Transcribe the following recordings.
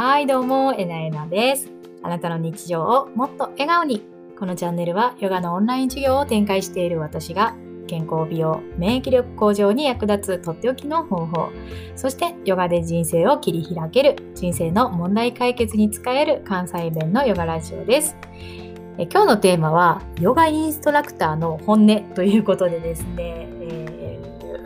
はい、どうも、えなえなです。あなたの日常をもっと笑顔に。このチャンネルはヨガのオンライン授業を展開している私が健康美容、免疫力向上に役立つとっておきの方法、そしてヨガで人生を切り開ける、人生の問題解決に使える関西弁のヨガラジオです。え今日のテーマはヨガインストラクターの本音ということでですね、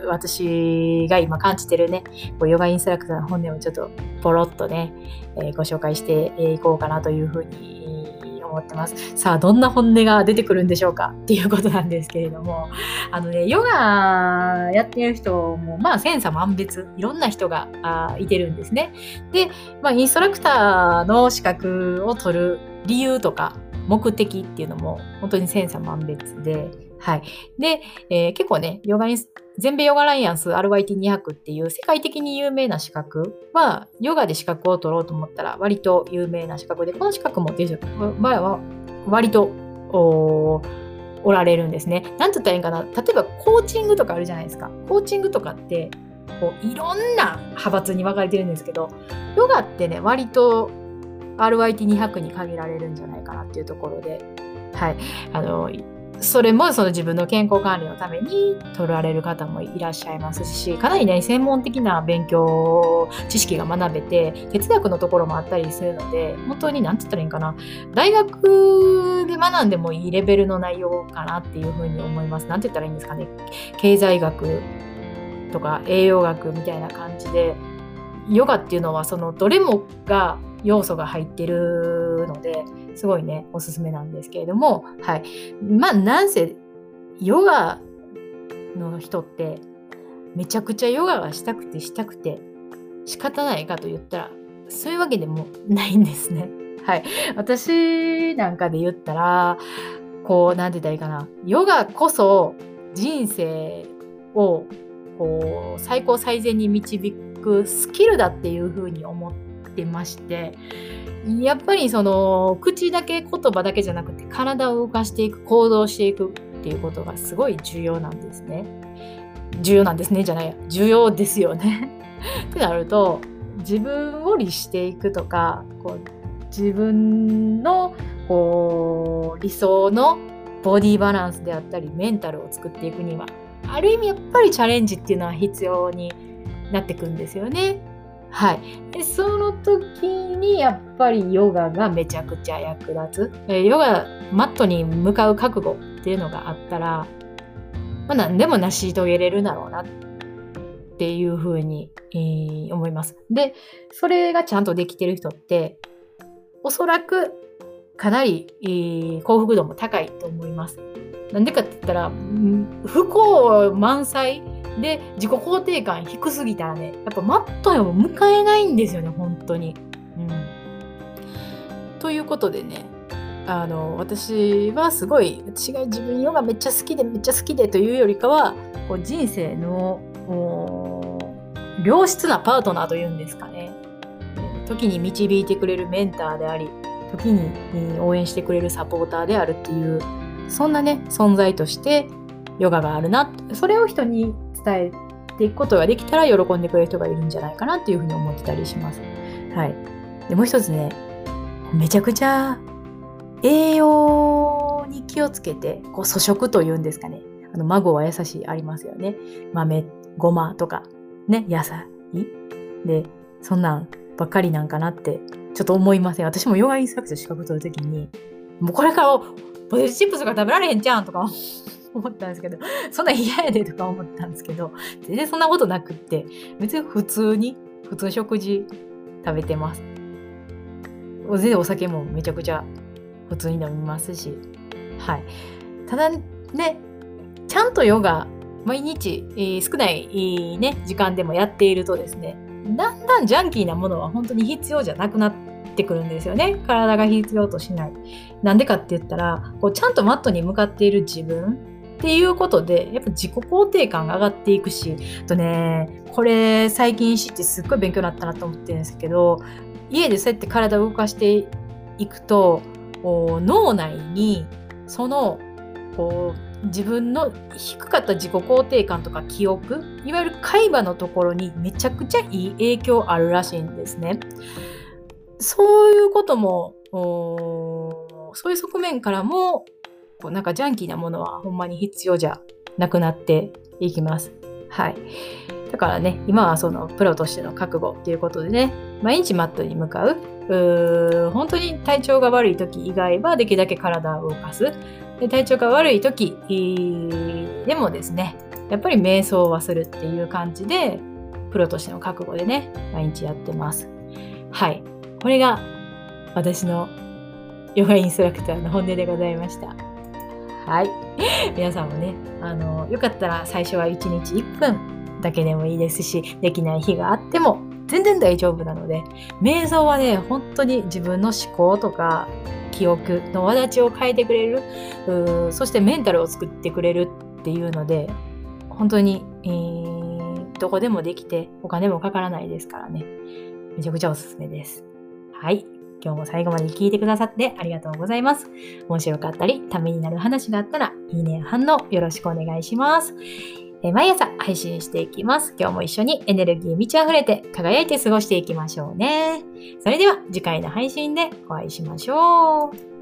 私が今感じてるね、こうヨガインストラクターの本音をちょっとポロッとね、えーご紹介していこうかなというふうに思ってます。さあ、どんな本音が出てくるんでしょうか？っていうことなんですけれども、あのね、ヨガやってる人も、まあ、千差万別、いろんな人があいてるんですね。で、まあ、インストラクターの資格を取る理由とか、目的っていうのも本当に千差万別で、はい。で、えー結構ね、ヨガイン全米ヨガライアンス RYT200 っていう世界的に有名な資格は、ヨガで資格を取ろうと思ったら割と有名な資格で、この資格持ってる人は割とおおられるんですね。なんて言ったらいいんかな。例えばコーチングとかあるじゃないですか。コーチングとかって、こういろんな派閥に分かれてるんですけど、ヨガってね、割と RYT200 に限られるんじゃないかなっていうところで、はい。あの、それもその自分の健康管理のために取られる方もいらっしゃいますしかなりね専門的な勉強知識が学べて哲学のところもあったりするので本当に何て言ったらいいんかな。大学で学んでもいいレベルの内容かなっていうふうに思います。何て言ったらいいんですかね。経済学とか栄養学みたいな感じでヨガっていうのはそのどれもが要素が入ってるですごいねおすすめなんですけれどもはいまあなんせヨガの人ってめちゃくちゃヨガがしたくてしたくて仕方ないかと言ったらそういうわけでもないんですね。はい。私なんかで言ったらこうなんて言ったらいいかなヨガこそ人生をこう最高最善に導くスキルだっていうふうに思ってましてやっぱりその口だけ言葉だけじゃなくて体を動かしていく行動していくっていうことがすごい重要なんですね。重要なんですねじゃないや重要ですよね。ってなると自分を律していくとかこう自分のこう理想のボディバランスであったりメンタルを作っていくにはある意味やっぱりチャレンジっていうのは必要になってくんですよね。はい。で、その時にやっぱりヨガがめちゃくちゃ役立つ。えーヨガ、マットに向かう覚悟っていうのがあったら、まあ何でも成し遂げれるだろうなっていうふうに、えー思います。で、それがちゃんとできてる人って、おそらくかなり、えー幸福度も高いと思います。なんでかって言ったら、不幸満載で自己肯定感低すぎたらねやっぱマットへも迎えないんですよね本当に。うん、ということでねあの私はすごい私が自分ヨガめっちゃ好きでめっちゃ好きでというよりかはこう人生の良質なパートナーというんですかね。時に導いてくれるメンターであり時に応援してくれるサポーターであるっていうそんなね存在としてヨガがあるなそれを人に伝えていくことができたら喜んでくれる人がいるんじゃないかなっていうふうに思ってたりします。はい、でもう一つねめちゃくちゃ栄養に気をつけてこう粗食というんですかね。あの孫は優しいありますよね。豆ごまとかね野菜。でそんなんばっかりなんかなってちょっと思いません。私もヨガインストラクター資格取るときにもうこれからポテトチップスが食べられへんじゃんとか思ったんですけどそんな嫌やでとか思ったんですけど全然そんなことなくって別に普通に普通食事食べてます。全然お酒もめちゃくちゃ普通に飲みますしはい。ただねちゃんとヨガ毎日、えー少ない、えーね、時間でもやっているとですねだんだんジャンキーなものは本当に必要じゃなくなってくるんですよね。体が必要としない。なんでかって言ったらこうちゃんとマットに向かっている自分っていうことでやっぱ自己肯定感が上がっていくしあとねこれ最近知ってすっごい勉強になったなと思ってるんですけど家でそうやって体を動かしていくと脳内にそのこう自分の低かった自己肯定感とか記憶いわゆる海馬のところにめちゃくちゃいい影響あるらしいんですね。そういうことも、そういう側面からも、こうなんかジャンキーなものはほんまに必要じゃなくなっていきます。はい。だからね、今はそのプロとしての覚悟っていうことでね、毎日マットに向かう。う本当に体調が悪い時以外はできるだけ体を動かす。で体調が悪い時でもですね、やっぱり瞑想はするっていう感じで、プロとしての覚悟でね、毎日やってます。はい。これが私のヨガインストラクターの本音でございました。はい。皆さんもね、あの、よかったら最初は1日1分だけでもいいですし、できない日があっても全然大丈夫なので、瞑想はね、本当に自分の思考とか記憶の輪立ちを変えてくれる、そしてメンタルを作ってくれるっていうので、本当に、えー、どこでもできてお金もかからないですからね。めちゃくちゃおすすめです。はい。今日も最後まで聞いてくださってありがとうございます。面白かったり、ためになる話があったら、いいね、反応よろしくお願いします。え毎朝配信していきます。今日も一緒にエネルギー満ち溢れて輝いて過ごしていきましょうね。それでは次回の配信でお会いしましょう。